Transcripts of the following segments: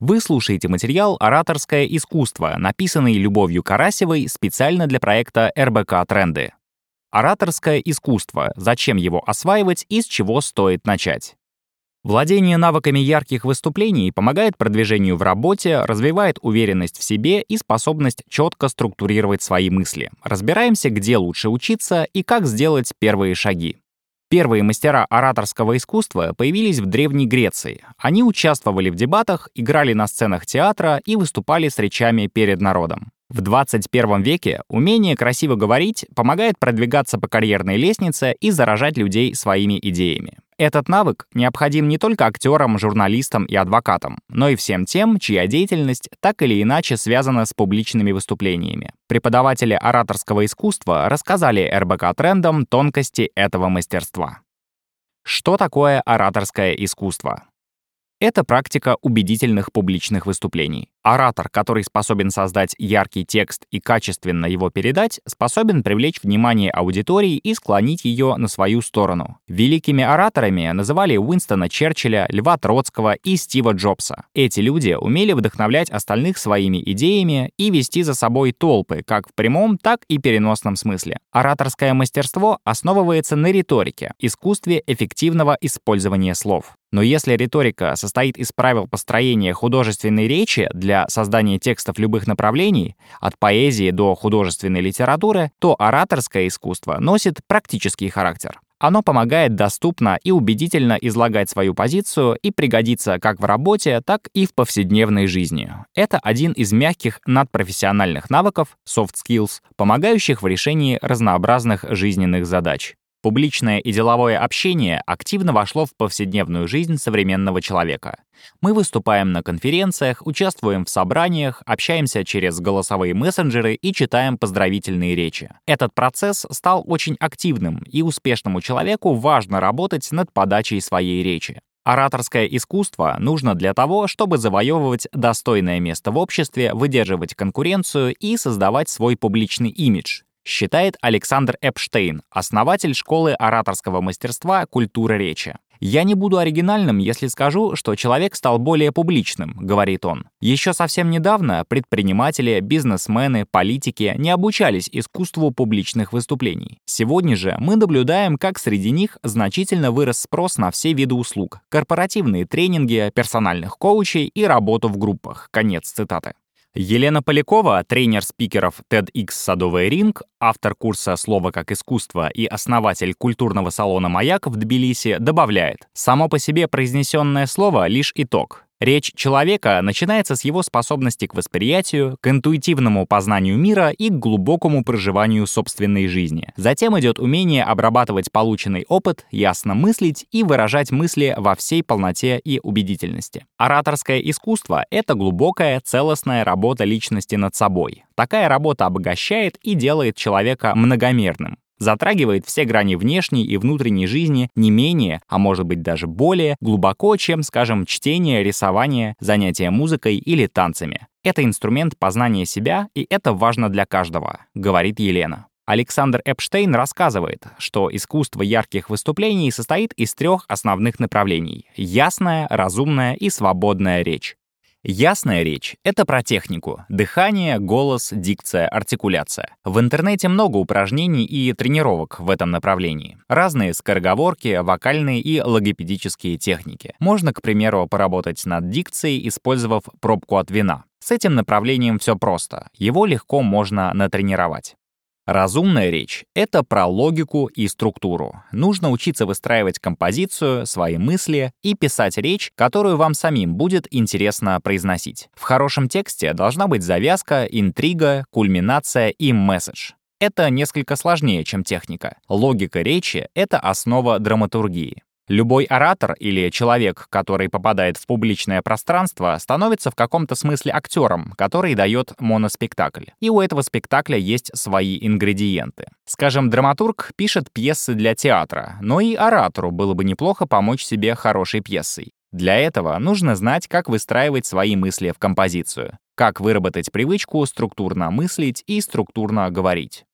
Вы слушаете материал «Ораторское искусство», написанный Любовью Карасевой специально для проекта РБК «Тренды». Ораторское искусство. Зачем его осваивать и с чего стоит начать? Владение навыками ярких выступлений помогает продвижению в работе, развивает уверенность в себе и способность четко структурировать свои мысли. Разбираемся, где лучше учиться и как сделать первые шаги. Первые мастера ораторского искусства появились в Древней Греции. Они участвовали в дебатах, играли на сценах театра и выступали с речами перед народом. В 21 веке умение красиво говорить помогает продвигаться по карьерной лестнице и заражать людей своими идеями. Этот навык необходим не только актерам, журналистам и адвокатам, но и всем тем, чья деятельность так или иначе связана с публичными выступлениями. Преподаватели ораторского искусства рассказали РБК трендам тонкости этого мастерства. Что такое ораторское искусство? Это практика убедительных публичных выступлений. Оратор, который способен создать яркий текст и качественно его передать, способен привлечь внимание аудитории и склонить ее на свою сторону. Великими ораторами называли Уинстона Черчилля, Льва Троцкого и Стива Джобса. Эти люди умели вдохновлять остальных своими идеями и вести за собой толпы, как в прямом, так и переносном смысле. Ораторское мастерство основывается на риторике, искусстве эффективного использования слов. Но если риторика состоит из правил построения художественной речи для создания текстов любых направлений, от поэзии до художественной литературы, то ораторское искусство носит практический характер. Оно помогает доступно и убедительно излагать свою позицию и пригодится как в работе, так и в повседневной жизни. Это один из мягких надпрофессиональных навыков, soft skills, помогающих в решении разнообразных жизненных задач. Публичное и деловое общение активно вошло в повседневную жизнь современного человека. Мы выступаем на конференциях, участвуем в собраниях, общаемся через голосовые мессенджеры и читаем поздравительные речи. Этот процесс стал очень активным, и успешному человеку важно работать над подачей своей речи. Ораторское искусство нужно для того, чтобы завоевывать достойное место в обществе, выдерживать конкуренцию и создавать свой публичный имидж, считает Александр Эпштейн, основатель школы ораторского мастерства «Культура речи». «Я не буду оригинальным, если скажу, что человек стал более публичным», — говорит он. Еще совсем недавно предприниматели, бизнесмены, политики не обучались искусству публичных выступлений. Сегодня же мы наблюдаем, как среди них значительно вырос спрос на все виды услуг, корпоративные тренинги, персональных коучей и работу в группах. Конец цитаты. Елена Полякова, тренер спикеров TEDx «Садовый ринг», автор курса «Слово как искусство» и основатель культурного салона «Маяк» в Тбилиси, добавляет, «Само по себе произнесенное слово — лишь итог. Речь человека начинается с его способности к восприятию, к интуитивному познанию мира и к глубокому проживанию собственной жизни. Затем идет умение обрабатывать полученный опыт, ясно мыслить и выражать мысли во всей полноте и убедительности. Ораторское искусство — это глубокая, целостная работа личности над собой. Такая работа обогащает и делает человека многомерным затрагивает все грани внешней и внутренней жизни не менее, а может быть даже более, глубоко, чем, скажем, чтение, рисование, занятие музыкой или танцами. Это инструмент познания себя, и это важно для каждого, говорит Елена. Александр Эпштейн рассказывает, что искусство ярких выступлений состоит из трех основных направлений — ясная, разумная и свободная речь. Ясная речь — это про технику. Дыхание, голос, дикция, артикуляция. В интернете много упражнений и тренировок в этом направлении. Разные скороговорки, вокальные и логопедические техники. Можно, к примеру, поработать над дикцией, использовав пробку от вина. С этим направлением все просто. Его легко можно натренировать. Разумная речь — это про логику и структуру. Нужно учиться выстраивать композицию, свои мысли и писать речь, которую вам самим будет интересно произносить. В хорошем тексте должна быть завязка, интрига, кульминация и месседж. Это несколько сложнее, чем техника. Логика речи — это основа драматургии. Любой оратор или человек, который попадает в публичное пространство, становится в каком-то смысле актером, который дает моноспектакль. И у этого спектакля есть свои ингредиенты. Скажем, драматург пишет пьесы для театра, но и оратору было бы неплохо помочь себе хорошей пьесой. Для этого нужно знать, как выстраивать свои мысли в композицию, как выработать привычку структурно мыслить и структурно говорить.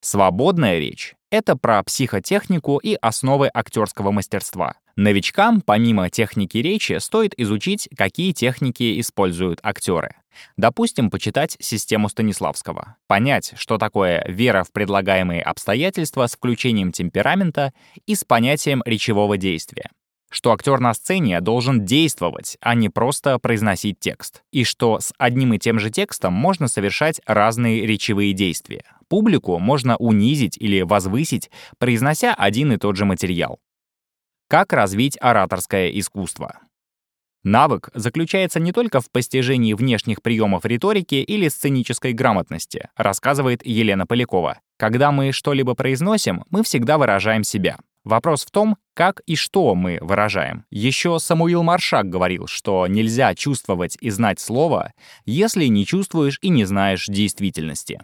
Свободная речь — это про психотехнику и основы актерского мастерства. Новичкам, помимо техники речи, стоит изучить, какие техники используют актеры. Допустим, почитать систему Станиславского, понять, что такое вера в предлагаемые обстоятельства с включением темперамента и с понятием речевого действия что актер на сцене должен действовать, а не просто произносить текст, и что с одним и тем же текстом можно совершать разные речевые действия. Публику можно унизить или возвысить, произнося один и тот же материал. Как развить ораторское искусство? Навык заключается не только в постижении внешних приемов риторики или сценической грамотности, рассказывает Елена Полякова. Когда мы что-либо произносим, мы всегда выражаем себя. Вопрос в том, как и что мы выражаем. Еще Самуил Маршак говорил, что нельзя чувствовать и знать слово, если не чувствуешь и не знаешь действительности.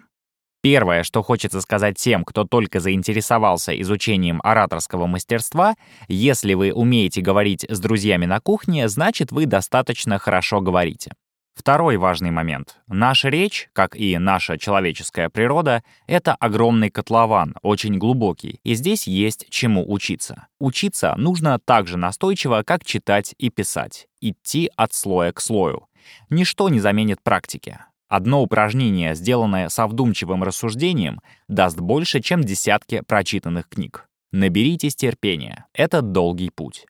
Первое, что хочется сказать тем, кто только заинтересовался изучением ораторского мастерства, если вы умеете говорить с друзьями на кухне, значит, вы достаточно хорошо говорите. Второй важный момент. Наша речь, как и наша человеческая природа, это огромный котлован, очень глубокий, и здесь есть чему учиться. Учиться нужно так же настойчиво, как читать и писать. Идти от слоя к слою. Ничто не заменит практики. Одно упражнение, сделанное со вдумчивым рассуждением, даст больше, чем десятки прочитанных книг. Наберитесь терпения. Это долгий путь.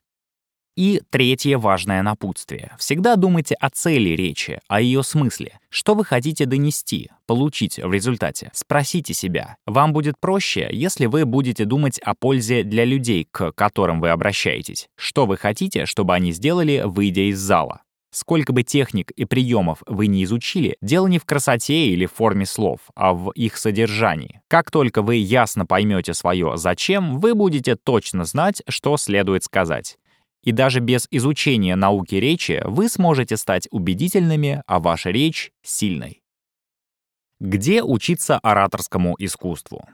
И третье важное напутствие. Всегда думайте о цели речи, о ее смысле. Что вы хотите донести, получить в результате? Спросите себя. Вам будет проще, если вы будете думать о пользе для людей, к которым вы обращаетесь. Что вы хотите, чтобы они сделали, выйдя из зала? Сколько бы техник и приемов вы не изучили, дело не в красоте или форме слов, а в их содержании. Как только вы ясно поймете свое «зачем», вы будете точно знать, что следует сказать. И даже без изучения науки речи вы сможете стать убедительными, а ваша речь — сильной. Где учиться ораторскому искусству?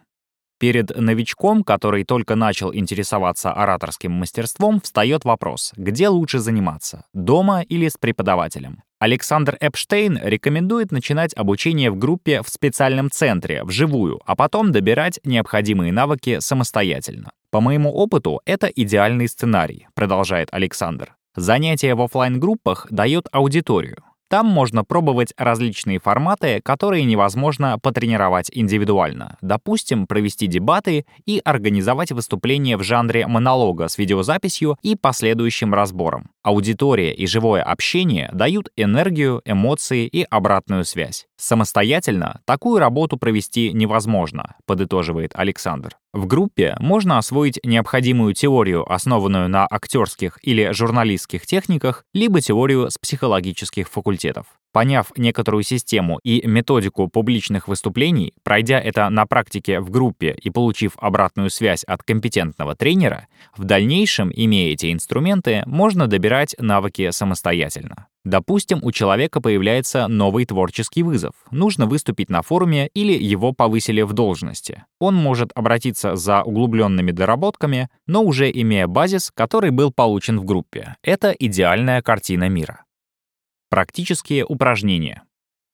Перед новичком, который только начал интересоваться ораторским мастерством, встает вопрос, где лучше заниматься, дома или с преподавателем. Александр Эпштейн рекомендует начинать обучение в группе в специальном центре, вживую, а потом добирать необходимые навыки самостоятельно. По моему опыту, это идеальный сценарий, продолжает Александр. Занятие в офлайн группах дает аудиторию. Там можно пробовать различные форматы, которые невозможно потренировать индивидуально. Допустим, провести дебаты и организовать выступление в жанре монолога с видеозаписью и последующим разбором. Аудитория и живое общение дают энергию, эмоции и обратную связь. Самостоятельно такую работу провести невозможно, подытоживает Александр. В группе можно освоить необходимую теорию, основанную на актерских или журналистских техниках, либо теорию с психологических факультетов. Поняв некоторую систему и методику публичных выступлений, пройдя это на практике в группе и получив обратную связь от компетентного тренера, в дальнейшем, имея эти инструменты, можно добирать навыки самостоятельно. Допустим, у человека появляется новый творческий вызов. Нужно выступить на форуме или его повысили в должности. Он может обратиться за углубленными доработками, но уже имея базис, который был получен в группе. Это идеальная картина мира. Практические упражнения.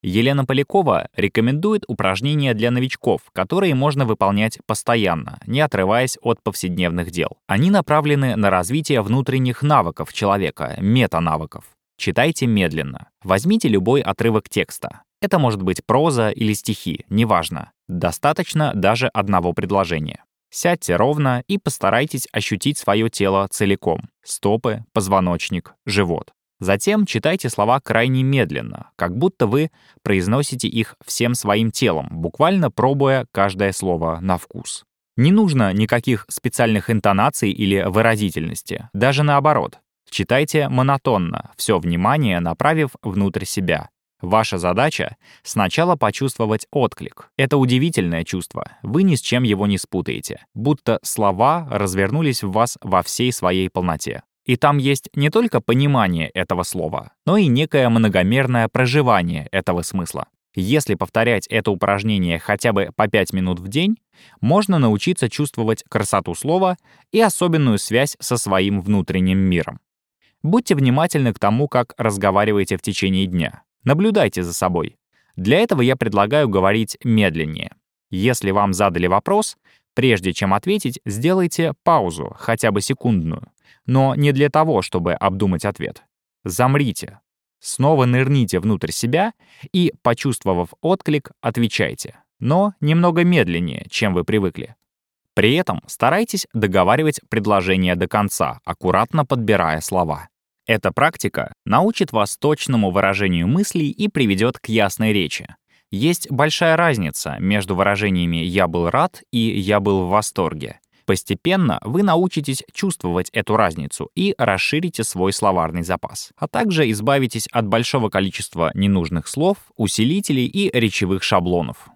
Елена Полякова рекомендует упражнения для новичков, которые можно выполнять постоянно, не отрываясь от повседневных дел. Они направлены на развитие внутренних навыков человека, метанавыков. Читайте медленно. Возьмите любой отрывок текста. Это может быть проза или стихи, неважно. Достаточно даже одного предложения. Сядьте ровно и постарайтесь ощутить свое тело целиком. Стопы, позвоночник, живот. Затем читайте слова крайне медленно, как будто вы произносите их всем своим телом, буквально пробуя каждое слово на вкус. Не нужно никаких специальных интонаций или выразительности, даже наоборот. Читайте монотонно, все внимание направив внутрь себя. Ваша задача — сначала почувствовать отклик. Это удивительное чувство, вы ни с чем его не спутаете, будто слова развернулись в вас во всей своей полноте. И там есть не только понимание этого слова, но и некое многомерное проживание этого смысла. Если повторять это упражнение хотя бы по 5 минут в день, можно научиться чувствовать красоту слова и особенную связь со своим внутренним миром. Будьте внимательны к тому, как разговариваете в течение дня. Наблюдайте за собой. Для этого я предлагаю говорить медленнее. Если вам задали вопрос, прежде чем ответить, сделайте паузу, хотя бы секундную. Но не для того, чтобы обдумать ответ. Замрите, снова нырните внутрь себя и, почувствовав отклик, отвечайте, но немного медленнее, чем вы привыкли. При этом старайтесь договаривать предложение до конца, аккуратно подбирая слова. Эта практика научит вас точному выражению мыслей и приведет к ясной речи. Есть большая разница между выражениями «я был рад» и «я был в восторге». Постепенно вы научитесь чувствовать эту разницу и расширите свой словарный запас, а также избавитесь от большого количества ненужных слов, усилителей и речевых шаблонов.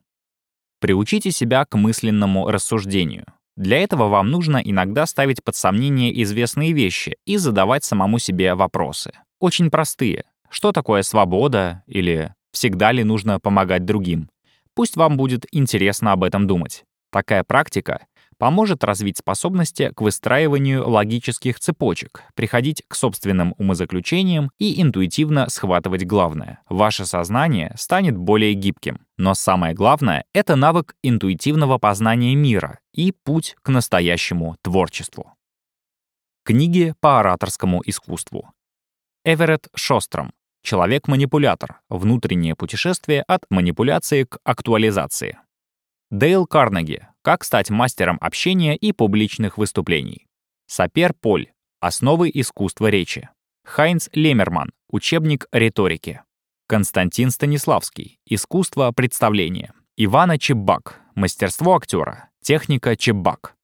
Приучите себя к мысленному рассуждению. Для этого вам нужно иногда ставить под сомнение известные вещи и задавать самому себе вопросы. Очень простые. Что такое свобода? Или всегда ли нужно помогать другим? Пусть вам будет интересно об этом думать. Такая практика поможет развить способности к выстраиванию логических цепочек, приходить к собственным умозаключениям и интуитивно схватывать главное. Ваше сознание станет более гибким. Но самое главное — это навык интуитивного познания мира и путь к настоящему творчеству. Книги по ораторскому искусству. Эверетт Шостром. Человек-манипулятор. Внутреннее путешествие от манипуляции к актуализации. Дейл Карнеги. Как стать мастером общения и публичных выступлений. Сапер Поль. Основы искусства речи. Хайнц Лемерман. Учебник риторики. Константин Станиславский. Искусство представления. Ивана Чебак. Мастерство актера. Техника Чебак.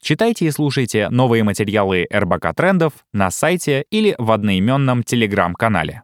Читайте и слушайте новые материалы РБК Трендов на сайте или в одноименном телеграм-канале.